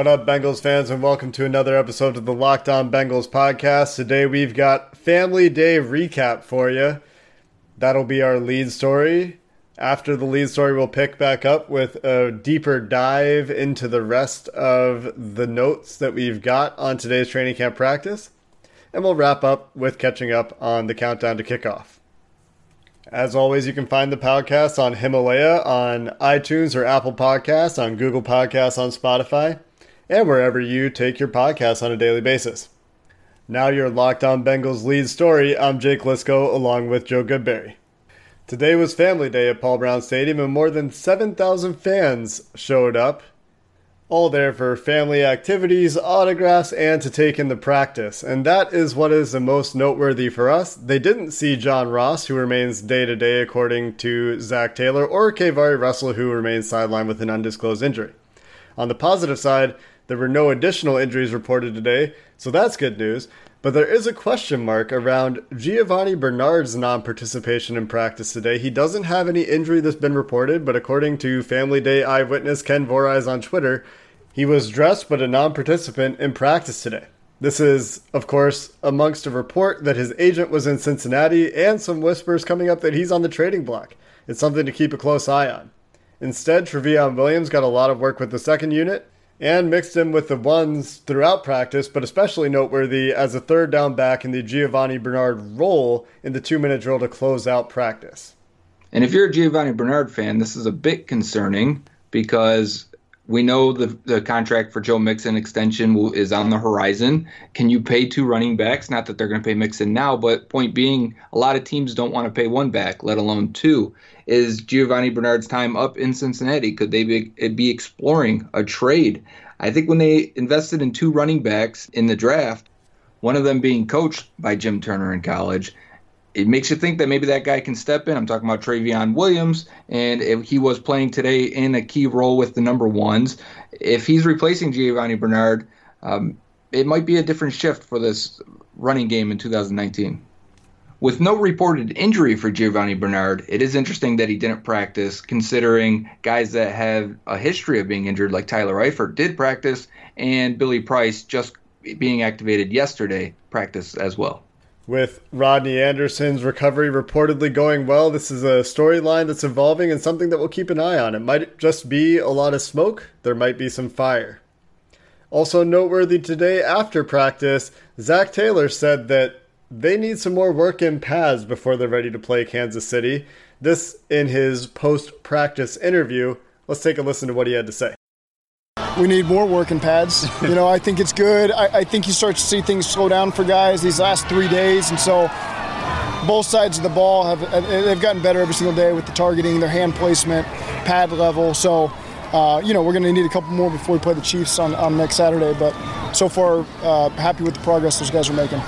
What up, Bengals fans, and welcome to another episode of the Locked On Bengals podcast. Today we've got Family Day recap for you. That'll be our lead story. After the lead story, we'll pick back up with a deeper dive into the rest of the notes that we've got on today's training camp practice. And we'll wrap up with catching up on the countdown to kickoff. As always, you can find the podcast on Himalaya, on iTunes or Apple Podcasts, on Google Podcasts, on Spotify, and wherever you take your podcasts on a daily basis. Now, your Locked On Bengals lead story. I'm Jake Liscow along with Joe Goodberry. Today was Family Day at Paul Brown Stadium, and more than 7,000 fans showed up, all there for family activities, autographs, and to take in the practice. And that is what is the most noteworthy for us. They didn't see John Ross, who remains day to day according to Zac Taylor, or KeiVarae Russell, who remains sidelined with an undisclosed injury. On the positive side, there were no additional injuries reported today, so that's good news. But there is a question mark around Giovani Bernard's non participation in practice today. He doesn't have any injury that's been reported, but according to Family Day eyewitness Ken Voorhees on Twitter, he was dressed but a non participant in practice today. This is, of course, amongst a report that his agent was in Cincinnati and some whispers coming up that he's on the trading block. It's something to keep a close eye on. Instead, Trayveon Williams got a lot of work with the second unit and mixed in with the ones throughout practice, but especially noteworthy as a third down back in the Giovani Bernard role in the two minute drill to close out practice. And if you're a Giovani Bernard fan, this is a bit concerning because we know the, the contract for Joe Mixon extension will, is on the horizon. Can you pay two running backs? Not that they're going to pay Mixon now, but point being, a lot of teams don't want to pay one back, let alone two. Is Giovani Bernard's time up in Cincinnati? Could they be, be exploring a trade? I think when they invested in two running backs in the draft, one of them being coached by Jim Turner in college, it makes you think that maybe that guy can step in. I'm talking about Trayveon Williams, and if he was playing today in a key role with the number ones, if he's replacing Giovani Bernard, um, it might be a different shift for this running game in 2019. With no reported injury for Giovani Bernard, it is interesting that he didn't practice, considering guys that have a history of being injured, like Tyler Eifert, did practice, and Billy Price, just being activated yesterday, practiced as well. With Rodney Anderson's recovery reportedly going well, this is a storyline that's evolving and something that we'll keep an eye on. It might just be a lot of smoke, there might be some fire. Also noteworthy today after practice, Zac Taylor said that they need some more work in pads before they're ready to play Kansas City. This in his post practice interview. Let's take a listen to what he had to say. We need more working pads. You know, I think it's good. I, I think you start to see things slow down for guys these last three days, and so both sides of the ball have they've gotten better every single day with the targeting, their hand placement, pad level. So, uh, you know, we're going to need a couple more before we play the Chiefs on, on next Saturday. But so far, uh, happy with the progress those guys are making.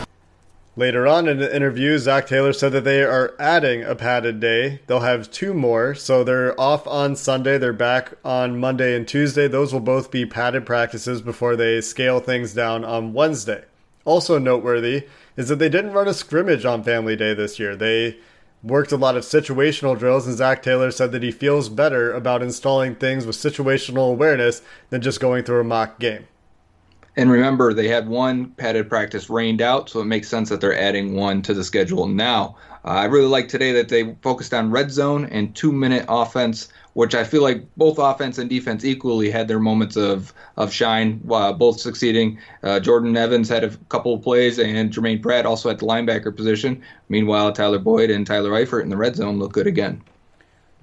Later on in the interview, Zac Taylor said that they are adding a padded day. They'll have two more, so they're off on Sunday. They're back on Monday and Tuesday. Those will both be padded practices before they scale things down on Wednesday. Also noteworthy is that they didn't run a scrimmage on Family Day this year. They worked a lot of situational drills, and Zac Taylor said that he feels better about installing things with situational awareness than just going through a mock game. And remember, they had one padded practice rained out, so it makes sense that they're adding one to the schedule now. Uh, I really like today that they focused on red zone and two minute offense, which I feel like both offense and defense equally had their moments of, of shine, uh, both succeeding. Uh, Jordan Evans had a couple of plays, and Germaine Pratt also at the linebacker position. Meanwhile, Tyler Boyd and Tyler Eifert in the red zone look good again.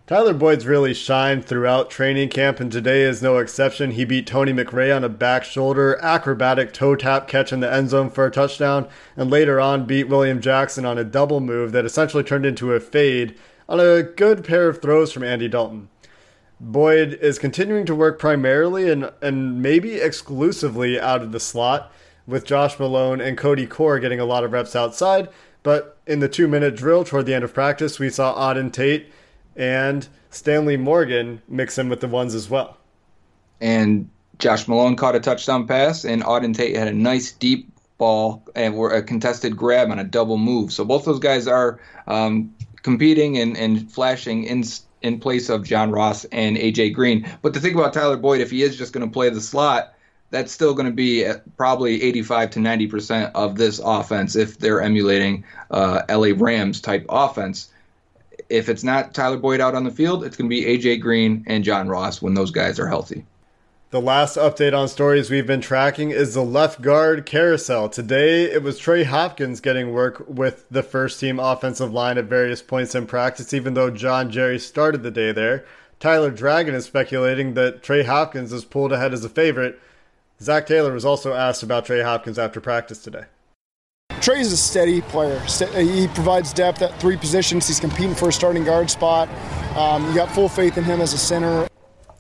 Tyler Boyd's really shined throughout training camp, and today is no exception. He beat Tony McRae on a back shoulder, acrobatic toe tap catch in the end zone for a touchdown, and later on beat William Jackson on a double move that essentially turned into a fade on a good pair of throws from Andy Dalton. Boyd is continuing to work primarily and, and maybe exclusively out of the slot, with Josh Malone and Cody Core getting a lot of reps outside. But in the two minute drill toward the end of practice, we saw Auden Tate and Stanley Morgan mix in with the ones as well. And Josh Malone caught a touchdown pass, and Auden Tate had a nice deep ball and were a contested grab on a double move. So both those guys are um, competing and, and flashing in in place of John Ross and AJ Green. But the thing about Tyler Boyd, if he is just going to play the slot, that's still going to be probably 85 to 90 percent of this offense if they're emulating uh, LA Rams type offense if it's not Tyler Boyd out on the field, it's going to be AJ Green and John Ross when those guys are healthy. The last update on stories we've been tracking is the left guard carousel. Today, it was Trey Hopkins getting work with the first team offensive line at various points in practice, even though John Jerry started the day there. Tyler Dragon is speculating that Trey Hopkins is pulled ahead as a favorite. Zac Taylor was also asked about Trey Hopkins after practice today. Trey's a steady player. He provides depth at three positions. He's competing for a starting guard spot. Um, you got full faith in him as a center.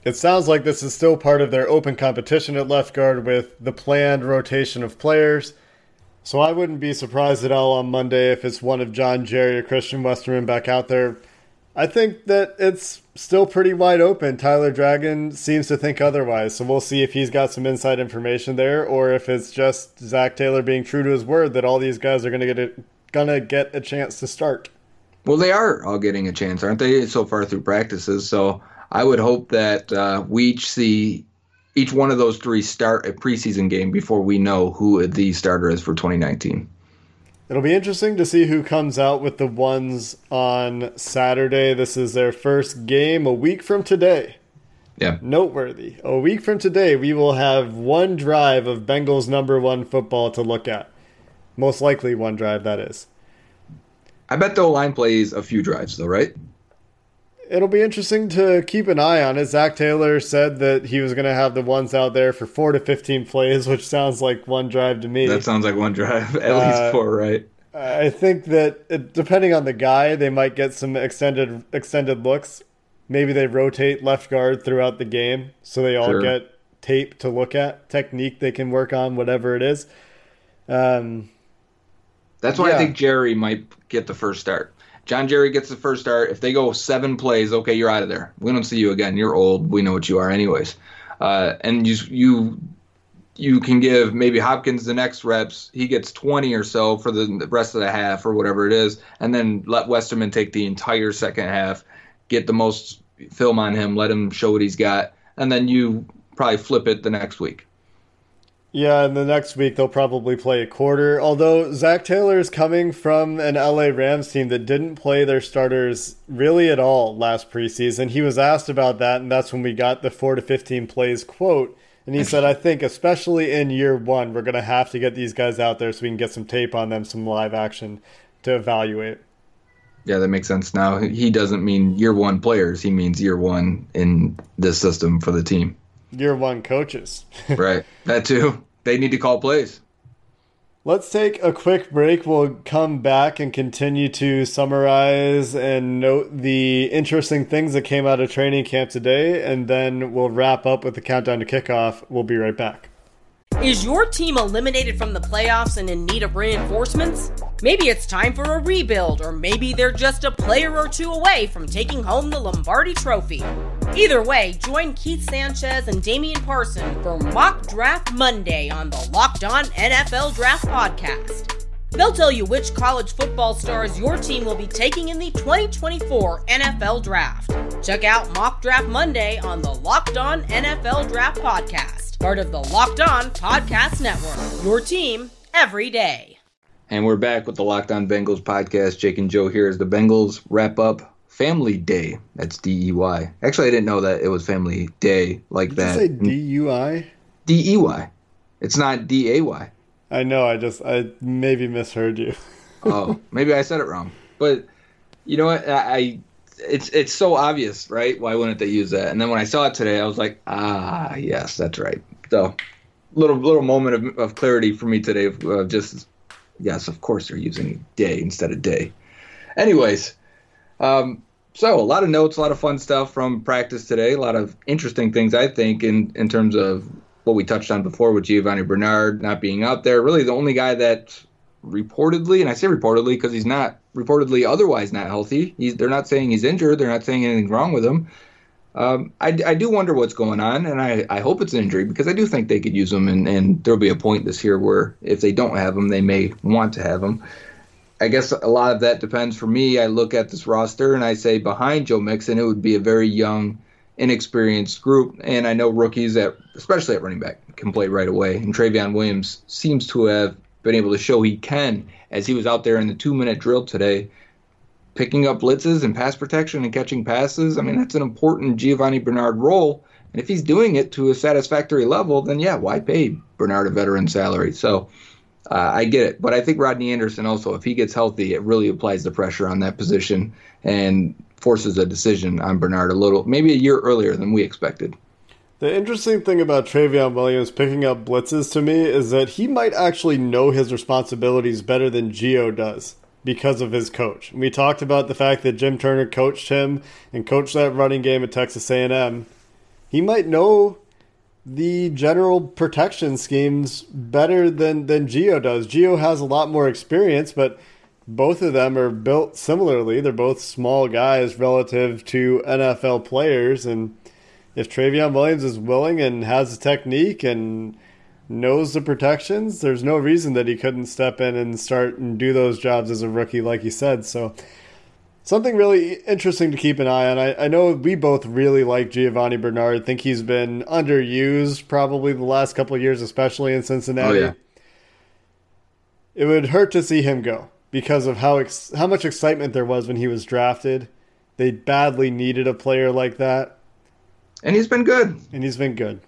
It sounds like this is still part of their open competition at left guard with the planned rotation of players. So I wouldn't be surprised at all on Monday if it's one of John Jerry or Christian Westerman back out there. I think that it's still pretty wide open. Tyler Dragon seems to think otherwise, so we'll see if he's got some inside information there, or if it's just Zac Taylor being true to his word that all these guys are gonna get a, gonna get a chance to start. Well, they are all getting a chance, aren't they? So far through practices, so I would hope that uh, we each see each one of those three start a preseason game before we know who the starter is for 2019. It'll be interesting to see who comes out with the ones on Saturday. This is their first game a week from today. Yeah. Noteworthy. A week from today, we will have one drive of Bengals number one football to look at. Most likely one drive, that is. I bet the line plays a few drives, though, right? It'll be interesting to keep an eye on it. Zac Taylor said that he was going to have the ones out there for four to 15 plays, which sounds like one drive to me. That sounds like one drive, at uh, least four, right? I think that it, depending on the guy, they might get some extended extended looks. Maybe they rotate left guard throughout the game, so they all sure. get tape to look at, technique they can work on, whatever it is. Um, That's why yeah. I think Jerry might get the first start. John Jerry gets the first start. If they go seven plays, okay, you're out of there. We don't see you again. You're old. We know what you are, anyways. Uh, and you you you can give maybe Hopkins the next reps. He gets 20 or so for the rest of the half or whatever it is, and then let Westerman take the entire second half, get the most film on him, let him show what he's got, and then you probably flip it the next week. Yeah, and the next week they'll probably play a quarter. Although Zac Taylor is coming from an LA Rams team that didn't play their starters really at all last preseason. He was asked about that, and that's when we got the 4 to 15 plays quote. And he said, I think, especially in year one, we're going to have to get these guys out there so we can get some tape on them, some live action to evaluate. Yeah, that makes sense now. He doesn't mean year one players, he means year one in this system for the team year one coaches. right. That too. They need to call plays. Let's take a quick break. We'll come back and continue to summarize and note the interesting things that came out of training camp today, and then we'll wrap up with the countdown to kickoff. We'll be right back. Is your team eliminated from the playoffs and in need of reinforcements? Maybe it's time for a rebuild, or maybe they're just a player or two away from taking home the Lombardi Trophy. Either way, join Keith Sanchez and Damian Parson for Mock Draft Monday on the Locked On NFL Draft Podcast. They'll tell you which college football stars your team will be taking in the 2024 NFL Draft. Check out Mock Draft Monday on the Locked On NFL Draft Podcast, part of the Locked On Podcast Network. Your team every day. And we're back with the Locked On Bengals podcast. Jake and Joe here as the Bengals wrap up Family Dey. That's D E Y. Actually, I didn't know that it was Family Day like Did that. you say DUI? D E Y. It's not D A Y. I know. I just I maybe misheard you. Oh, maybe I said it wrong. But you know what? I, I it's it's so obvious, right? Why wouldn't they use that? And then when I saw it today, I was like, ah, yes, that's right. So little little moment of, of clarity for me today. Of uh, just yes, of course they're using day instead of day. Anyways, um, so a lot of notes, a lot of fun stuff from practice today. A lot of interesting things, I think, in in terms of what we touched on before with Giovani Bernard not being out there. Really, the only guy that reportedly, and I say reportedly because he's not reportedly otherwise not healthy. He's, they're not saying he's injured. They're not saying anything wrong with him. Um, I, I do wonder what's going on, and I, I hope it's an injury because I do think they could use him, and, and there'll be a point this year where if they don't have him, they may want to have him. I guess a lot of that depends for me. I look at this roster and I say behind Joe Mixon, it would be a very young, inexperienced group, and I know rookies at especially at running back can play right away. And Trayveon Williams seems to have been able to show he can as he was out there in the two minute drill today, picking up blitzes and pass protection and catching passes. I mean, that's an important Giovani Bernard role. And if he's doing it to a satisfactory level, then yeah, why pay Bernard a veteran salary? So uh, I get it. But I think Rodney Anderson also, if he gets healthy, it really applies the pressure on that position and forces a decision on Bernard a little, maybe a year earlier than we expected. The interesting thing about Trayveon Williams picking up blitzes to me is that he might actually know his responsibilities better than Gio does because of his coach. We talked about the fact that Jim Turner coached him and coached that running game at Texas A&M. He might know the general protection schemes better than than Gio does. Gio has a lot more experience, but both of them are built similarly. They're both small guys relative to NFL players and if Trayveon Williams is willing and has the technique and knows the protections, there's no reason that he couldn't step in and start and do those jobs as a rookie, like you said. So, something really interesting to keep an eye on. I, I know we both really like Giovani Bernard. think he's been underused probably the last couple of years, especially in Cincinnati. Oh, yeah. It would hurt to see him go because of how ex- how much excitement there was when he was drafted. They badly needed a player like that, And he's been good. and he's been good.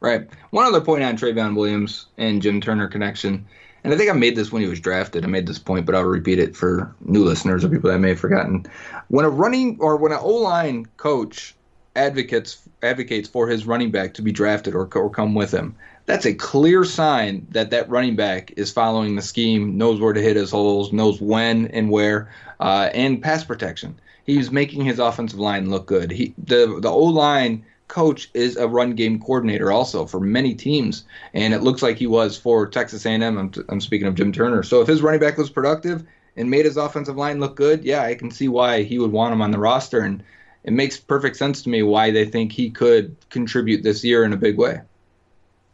Right. One other point on Trayveon Williams and Jim Turner connection, and I think I made this when he was drafted. I made this point, but I'll repeat it for new listeners or people that may have forgotten. When a running or when an O line coach advocates advocates for his running back to be drafted or, or come with him, that's a clear sign that that running back is following the scheme, knows where to hit his holes, knows when and where, uh, and pass protection. He's making his offensive line look good. He the the O line coach is a run game coordinator also for many teams, and it looks like he was for Texas A&M. I'm, I'm speaking of Jim Turner. So if his running back was productive and made his offensive line look good, yeah, I can see why he would want him on the roster, and it makes perfect sense to me why they think he could contribute this year in a big way.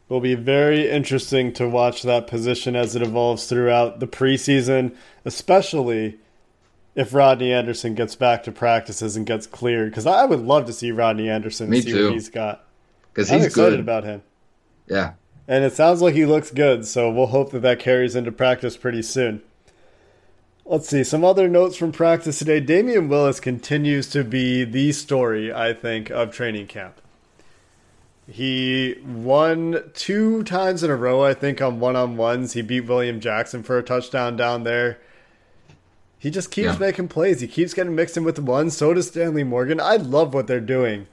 will be very interesting to watch that position as it evolves throughout the preseason, especially if Rodney Anderson gets back to practices and gets cleared. Because I would love to see Rodney Anderson Me see too. what he's got. Because I'm he's excited good. about him. yeah. And it sounds like he looks good, so we'll hope that that carries into practice pretty soon. Let's see, some other notes from practice today. Damion Willis continues to be the story, I think, of training camp. He won two times in a row, I think, on one on ones. He beat William Jackson for a touchdown down there. He just keeps Yeah. making plays. He keeps getting mixed in with the ones. So does Stanley Morgan. I love what they're doing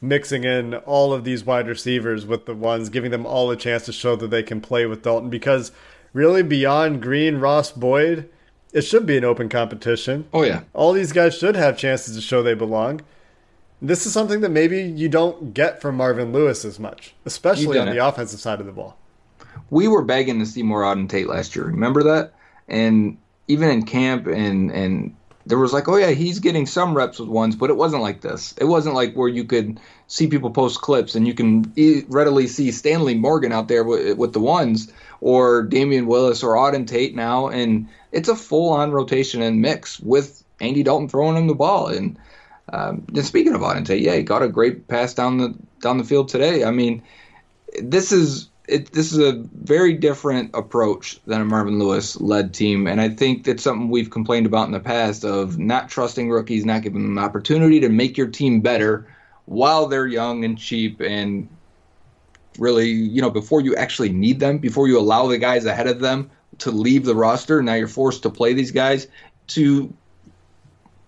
mixing in all of these wide receivers with the ones, giving them all a chance to show that they can play with Dalton. Because really, beyond Green, Ross, Boyd, it should be an open competition. Oh yeah. All these guys should have chances to show they belong. This is something that maybe you don't get from Marvin Lewis as much, especially on the offensive side of the ball. we were begging to see more Auden Tate last year. Remember that? And even in camp and and there was like, oh yeah, he's getting some reps with ones, but it wasn't like this. It wasn't like where you could see people post clips and you can readily see Stanley Morgan out there with, with the ones or Damion Willis or Auden Tate now, and it's a full on rotation and mix with Andy Dalton throwing him the ball. And, um, and speaking of Auden Tate, yeah, he got a great pass down the down the field today. I mean, this is it, this is a very different approach than a Marvin Lewis led team, and I think that's something we've complained about in the past of not trusting rookies, not giving them an opportunity to make your team better while they're young and cheap, and really, you know, before you actually need them, before you allow the guys ahead of them to leave the roster. Now you're forced to play these guys to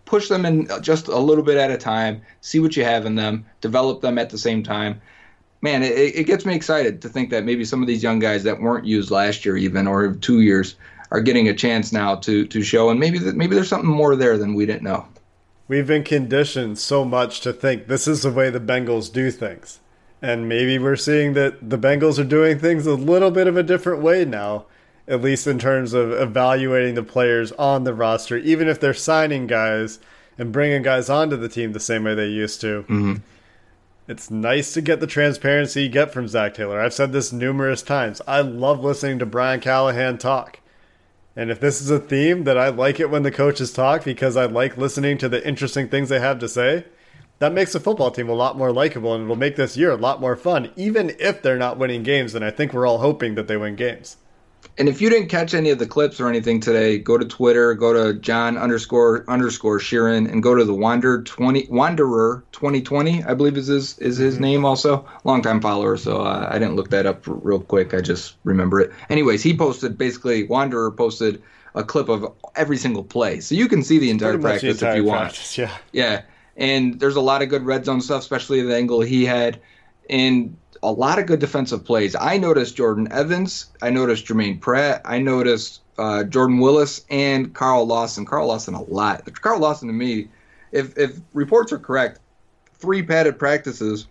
push them in just a little bit at a time, see what you have in them, develop them at the same time man, it, it gets me excited to think that maybe some of these young guys that weren't used last year, even or two years, are getting a chance now to to show, and maybe that maybe there's something more there than we didn't know. We've been conditioned so much to think this is the way the Bengals do things. And maybe we're seeing that the Bengals are doing things a little bit of a different way now, at least in terms of evaluating the players on the roster, even if they're signing guys and bringing guys onto the team the same way they used to. Mm-hmm. It's nice to get the transparency you get from Zac Taylor. I've said this numerous times. I love listening to Brian Callahan talk. And if this is a theme that I like it when the coaches talk because I like listening to the interesting things they have to say, that makes the football team a lot more likable and it'll make this year a lot more fun, even if they're not winning games. And I think we're all hoping that they win games. And if you didn't catch any of the clips or anything today, go to Twitter, go to John underscore underscore Sheeran, and go to the Wander twenty Wanderer twenty twenty. I believe is his is his name also. Longtime follower, so uh, I didn't look that up real quick. I just remember it. Anyways, he posted basically Wanderer posted a clip of every single play, so you can see the entire much the practice entire if you want. Yeah. Yeah, and there's a lot of good red zone stuff, especially the angle he had, and a lot of good defensive plays. I noticed Jordan Evans, I noticed Germaine Pratt, I noticed uh, Jordan Willis and Carl Lawson. Carl Lawson a lot. Carl Lawson to me, if if reports are correct, three padded practices.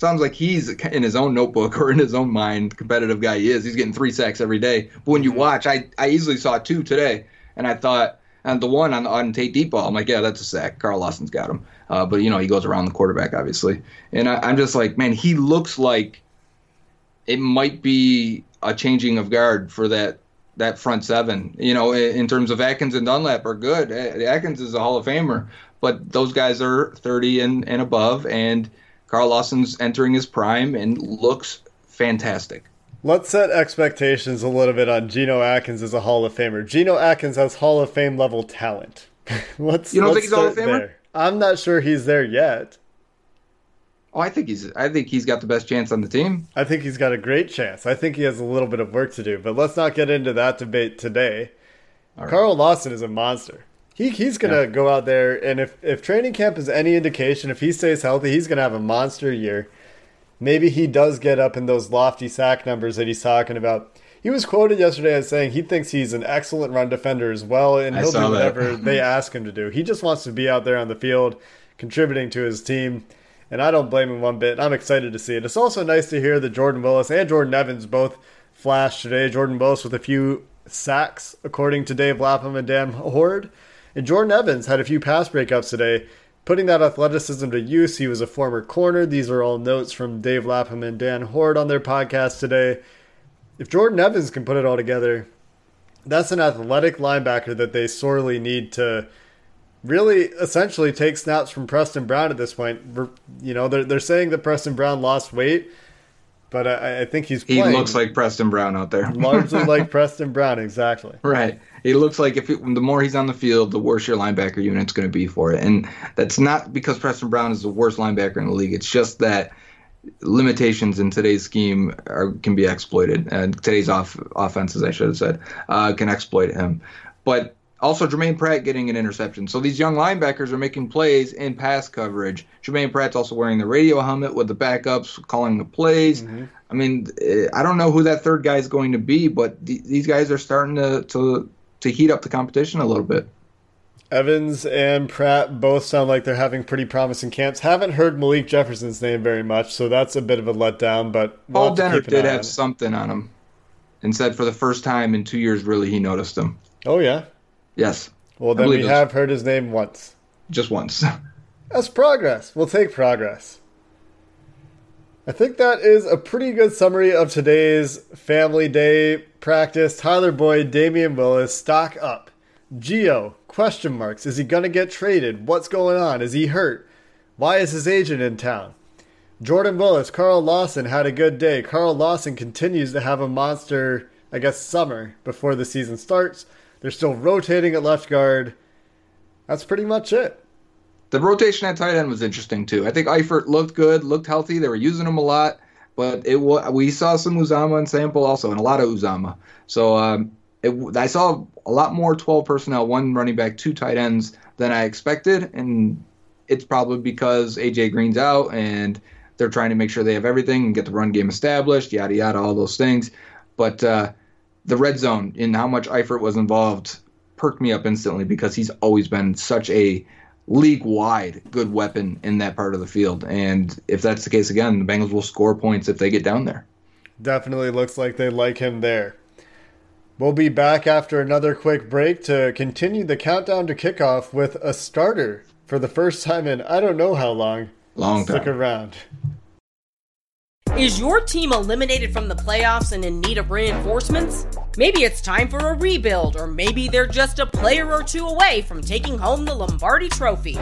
Sounds like he's in his own notebook or in his own mind, competitive guy he is. He's getting three sacks every day. But when you watch, I, I easily saw two today, and I thought, and the one on on Tate deep ball, I'm like, yeah, that's a sack. Carl Lawson's got him. Uh, but you know, he goes around the quarterback, obviously, and I, I'm just like, man, he looks like it might be a changing of guard for that that front seven. You know, in, in terms of Atkins and Dunlap are good. Atkins is a Hall of Famer, but those guys are 30 and, and above, and Carl Lawson's entering his prime and looks fantastic. Let's set expectations a little bit on Geno Atkins as a Hall of Famer. Geno Atkins has Hall of Fame level talent. let's. You don't let's think he's a Hall of Famer? there. I'm not sure he's there yet. Oh, I think he's I think he's got the best chance on the team. I think he's got a great chance. I think he has a little bit of work to do, but let's not get into that debate today. Right. Carl Lawson is a monster. He he's gonna Yeah. go out there, and if if training camp is any indication, if he stays healthy, he's gonna have a monster year. Maybe he does get up in those lofty sack numbers that he's talking about. He was quoted yesterday as saying he thinks he's an excellent run defender as well, and he'll do whatever they ask him to do. He just wants to be out there on the field, contributing to his team, and I don't blame him one bit. I'm excited to see it. It's also nice to hear that Jordan Willis and Jordan Evans both flashed today. Jordan Willis with a few sacks, according to Dave Lapham and Dan Hoard. And Jordan Evans had a few pass breakups today, putting that athleticism to use. He was a former corner. These are all notes from Dave Lapham and Dan Hoard on their podcast today. If Jordan Evans can put it all together, that's an athletic linebacker that they sorely need to really essentially take snaps from Preston Brown at this point. You know, they're, they're saying that Preston Brown lost weight, but I, I think he's He looks like Preston Brown out there. largely like Preston Brown, exactly. Right. He looks like if it, the more he's on the field, the worse your linebacker unit's going to be for it. And that's not because Preston Brown is the worst linebacker in the league. It's just that limitations in today's scheme are, can be exploited. And today's off offenses, I should have said, uh, can exploit him. But also Germaine Pratt getting an interception. So these young linebackers are making plays in pass coverage. Germaine Pratt's also wearing the radio helmet with the backups, calling the plays. I mean, eh, I don't know who that third guy is going to be, but th- these guys are starting to, to to heat up the competition a little bit. Evans and Pratt both sound like they're having pretty promising camps. Haven't heard Malik Jefferson's name very much, so that's a bit of a letdown. But we'll Paul have to Dehner keep an did have something on him, and said for the first time in two years, really, he noticed him. Oh yeah, Yes, Well, then we was- have heard his name once. Just once. That's progress. We'll take progress. I think that is a pretty good summary of today's Family Day practice. Tyler Boyd, Damion Willis, stock up. Gio, question marks. Is he going to get traded? What's going on? Is he hurt? Why is his agent in town? Jordan Willis, Carl Lawson had a good day. Carl Lawson continues to have a monster, I guess, summer before the season starts. They're still rotating at left guard. That's pretty much it. The rotation at tight end was interesting too. I think Eifert looked good, looked healthy. They were using him a lot, but it we saw some Uzomah and Sample also, and a lot of Uzomah. So um, it, I saw a lot more 12 personnel, one running back, two tight ends than I expected, and it's probably because AJ Green's out and they're trying to make sure they have everything and get the run game established, yada yada, all those things. But uh, the red zone and how much Eifert was involved perked me up instantly because he's always been such a league wide good weapon in that part of the field. And if that's the case again, the Bengals will score points if they get down there. Definitely looks like they like him there. We'll be back after another quick break to continue the countdown to kickoff with a starter for the first time in I don't know how long. Long Stick around. Is your team eliminated from the playoffs and in need of reinforcements? Maybe it's time for a rebuild, or maybe they're just a player or two away from taking home the Lombardi Trophy.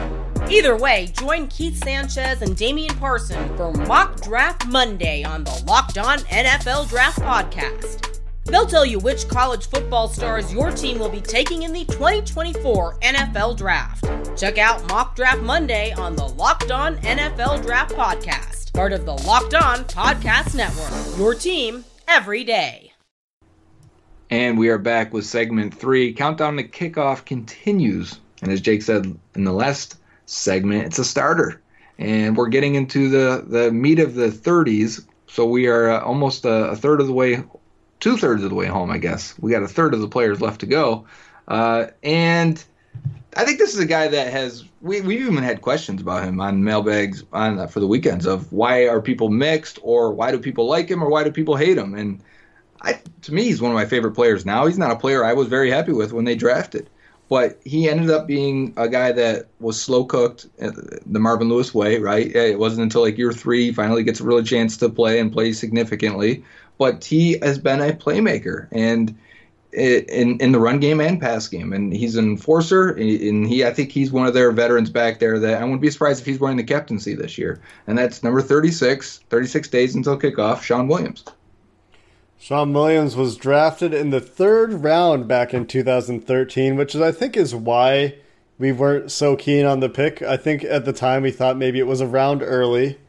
Either way, join Keith Sanchez and Damian Parson for Mock Draft Monday on the Locked On NFL Draft Podcast. They'll tell you which college football stars your team will be taking in the 2024 NFL Draft. Check out Mock Draft Monday on the Locked On NFL Draft Podcast, part of the Locked On Podcast Network. Your team every day. And we are back with segment three. Countdown to kickoff continues. And as Jake said in the last segment, it's a starter. And we're getting into the, the meat of the 30s. So we are uh, almost a, a third of the way, two thirds of the way home, I guess. We got a third of the players left to go. Uh, and I think this is a guy that has we we even had questions about him on mailbags on uh, for the weekends of why are people mixed or why do people like him or why do people hate him and I to me he's one of my favorite players now. He's not a player I was very happy with when they drafted, but he ended up being a guy that was slow cooked uh, the Marvin Lewis way, right? It wasn't until like year 3 he finally gets a real chance to play and play significantly, but he has been a playmaker and in in the run game and pass game, and he's an enforcer. And he, I think he's one of their veterans back there that I wouldn't be surprised if he's wearing the captaincy this year. And that's number 36, 36 days until kickoff, Shawn Williams. Shawn Williams was drafted in the third round back in 2013, which is I think is why we weren't so keen on the pick. I think at the time we thought maybe it was a round early,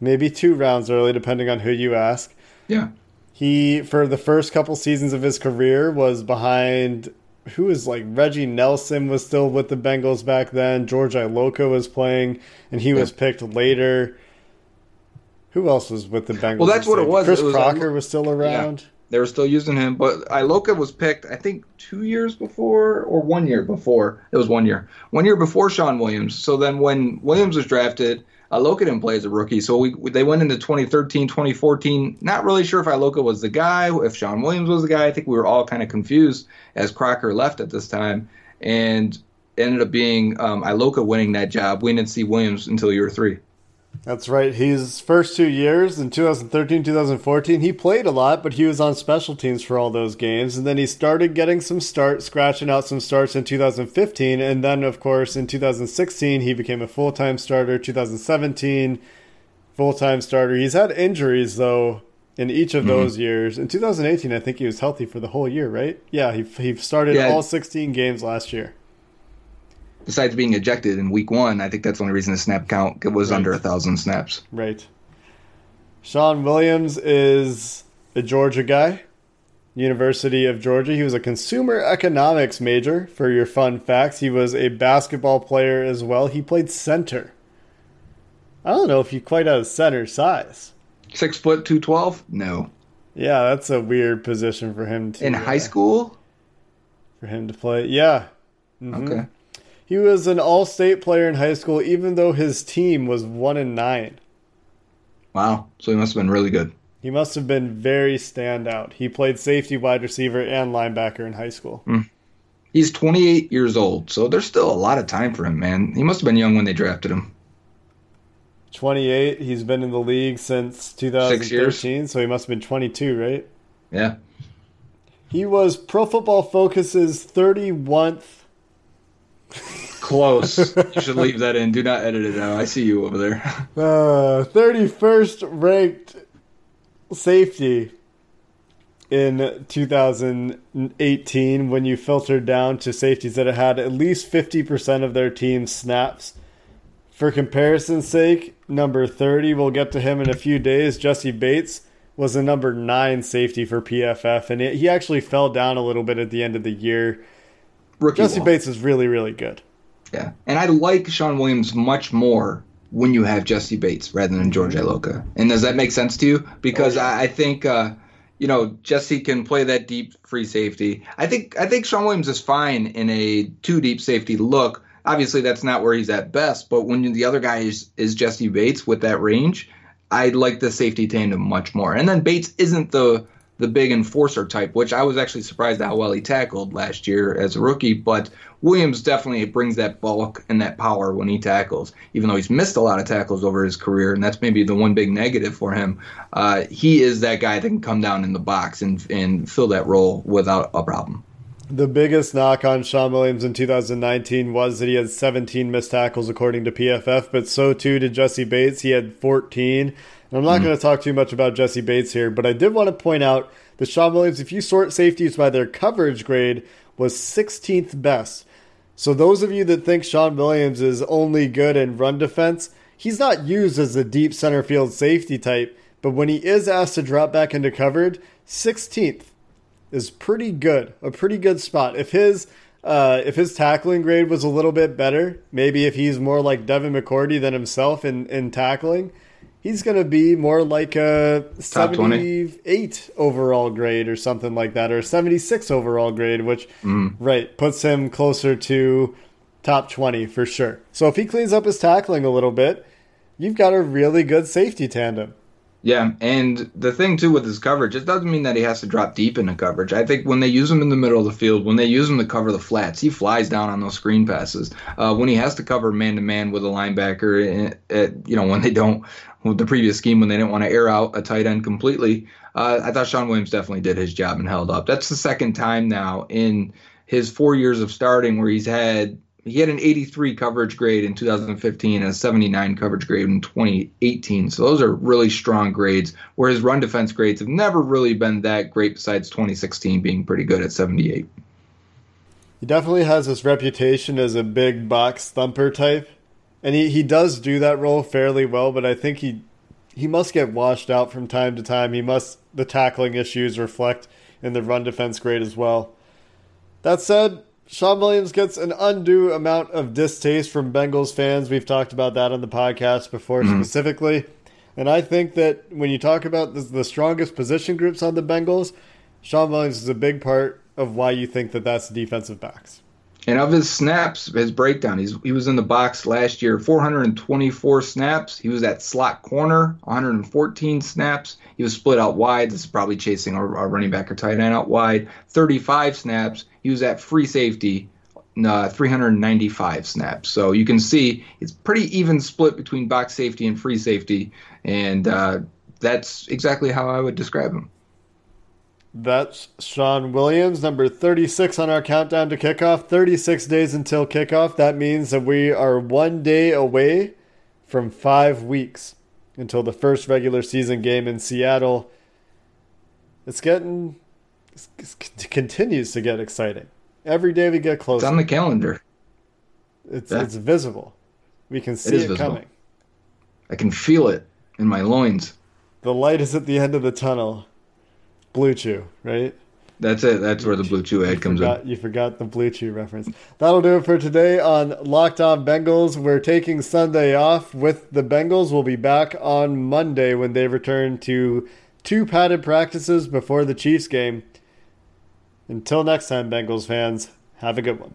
maybe two rounds early, depending on who you ask. Yeah, He, for the first couple seasons of his career, was behind who was like Reggie Nelson was still with the Bengals back then. George Iloka was playing, and he was Yeah. picked later. Who else was with the Bengals? Well, that's what it was. Chris It was, Crocker was still around. they were still using him, but Iloka was picked, I think, two years before or one year before. It was one year, one year before Shawn Williams. So then when Williams was drafted, Iloka didn't play as a rookie. So we they went into 2013, 2014. Not really sure if Iloka was the guy, if Shawn Williams was the guy. I think we were all kind of confused as Crocker left at this time, and ended up being um, Iloka winning that job. We didn't see Williams until year three. That's right. His first two years in 2013, 2014, he played a lot, but he was on special teams for all those games. And then he started getting some starts, scratching out some starts in 2015. And then, of course, in 2016, he became a full time starter. 2017, full time starter. He's had injuries, though, in each of mm-hmm. those years. In 2018, I think he was healthy for the whole year, right? Yeah, he, he started Yeah. all 16 games last year. Besides being ejected in week one, I think that's the only reason the snap count was Right. under a thousand snaps. Right. Shawn Williams is a Georgia guy, University of Georgia. He was a consumer economics major for your fun facts. He was a basketball player as well. He played center. I don't know if he quite has center size. Six foot two twelve? No. Yeah, that's a weird position for him to In uh, high school? for him to play. Yeah. Mhm. Okay. He was an all-state player in high school even though his team was 1 and 9. Wow. So he must have been really good. He must have been very standout. He played safety, wide receiver, and linebacker in high school. Hmm. He's 28 years old, so there's still a lot of time for him, man. He must have been young when they drafted him. 28. He's been in the league since 2013, so he must have been 22, right? Yeah. He was Pro Football Focus's 31st. Close. you should leave that in. Do not edit it out. I see you over there. Uh, 31st ranked safety in 2018 when you filtered down to safeties that had at least 50% of their team's snaps. For comparison's sake, number 30, we'll get to him in a few days, Jessie Bates was the number 9 safety for PFF and it, he actually fell down a little bit at the end of the year. Rookie Jessie wall. Bates is really really good. Yeah. And I like Shawn Williams much more when you have Jessie Bates rather than George Iloka. And does that make sense to you? Because I, I think uh, you know, Jessie can play that deep free safety. I think I think Shawn Williams is fine in a two deep safety look. Obviously that's not where he's at best, but when the other guy is, is Jessie Bates with that range, I like the safety tandem much more. And then Bates isn't the the big enforcer type, which I was actually surprised how well he tackled last year as a rookie. But Williams definitely brings that bulk and that power when he tackles, even though he's missed a lot of tackles over his career, and that's maybe the one big negative for him. Uh, he is that guy that can come down in the box and and fill that role without a problem. The biggest knock on Shawn Williams in 2019 was that he had 17 missed tackles according to PFF, but so too did Jessie Bates. He had 14. And I'm not mm. going to talk too much about Jessie Bates here, but I did want to point out that Shawn Williams, if you sort safeties by their coverage grade, was 16th best. So those of you that think Shawn Williams is only good in run defense, he's not used as a deep center field safety type, but when he is asked to drop back into coverage, 16th is pretty good, a pretty good spot. If his uh, if his tackling grade was a little bit better, maybe if he's more like Devin McCourty than himself in, in tackling, he's going to be more like a Top 20. 78 overall grade or something like that, or 76 overall grade, which right puts him closer to top 20 for sure. So if he cleans up his tackling a little bit, you've got a really good safety tandem. Yeah, and the thing too with his coverage, it doesn't mean that he has to drop deep into coverage. I think when they use him in the middle of the field, when they use him to cover the flats, he flies down on those screen passes. Uh, when he has to cover man to man with a linebacker, eh, eh, you know, when they don't, with the previous scheme, when they didn't want to air out a tight end completely, uh, I thought Shawn Williams definitely did his job and held up. That's the second time now in his four years of starting where he's had he had an 83 coverage grade in 2015 and a 79 coverage grade in 2018. So those are really strong grades. Where his run defense grades have never really been that great, besides 2016 being pretty good at 78. He definitely has this reputation as a big box thumper type, and he, he does do that role fairly well. But I think he he must get washed out from time to time. He must the tackling issues reflect in the run defense grade as well. That said, Shawn Williams gets an undue amount of distaste from Bengals fans. We've talked about that on the podcast before mm-hmm. specifically. And I think that when you talk about the, the strongest position groups on the Bengals, Shawn Williams is a big part of why you think that that's defensive backs. And of his snaps, his breakdown, he's, he was in the box last year, 424 snaps. He was at slot corner, 114 snaps. He was split out wide. This is probably chasing a, a running back or tight end out wide. 35 snaps. He was at free safety, uh, 395 snaps. So you can see it's pretty even split between box safety and free safety. And uh, that's exactly how I would describe him. That's Shawn Williams, number 36 on our countdown to kickoff. 36 days until kickoff. That means that we are one day away from five weeks until the first regular season game in Seattle. It's getting, it continues to get exciting. Every day we get closer. It's on the calendar. It's, Yeah. it's visible. We can see is it, coming. I can feel it in my loins. The light is at the end of the tunnel. Blue Chew, right? That's it. That's where the Blue Chew ad comes in. forgot, You forgot the Blue Chew reference. That'll do it for today on Locked On Bengals. We're taking Sunday off with the Bengals. We'll be back on Monday when they return to two padded practices before the Chiefs game. Until next time, Bengals fans, have a good one.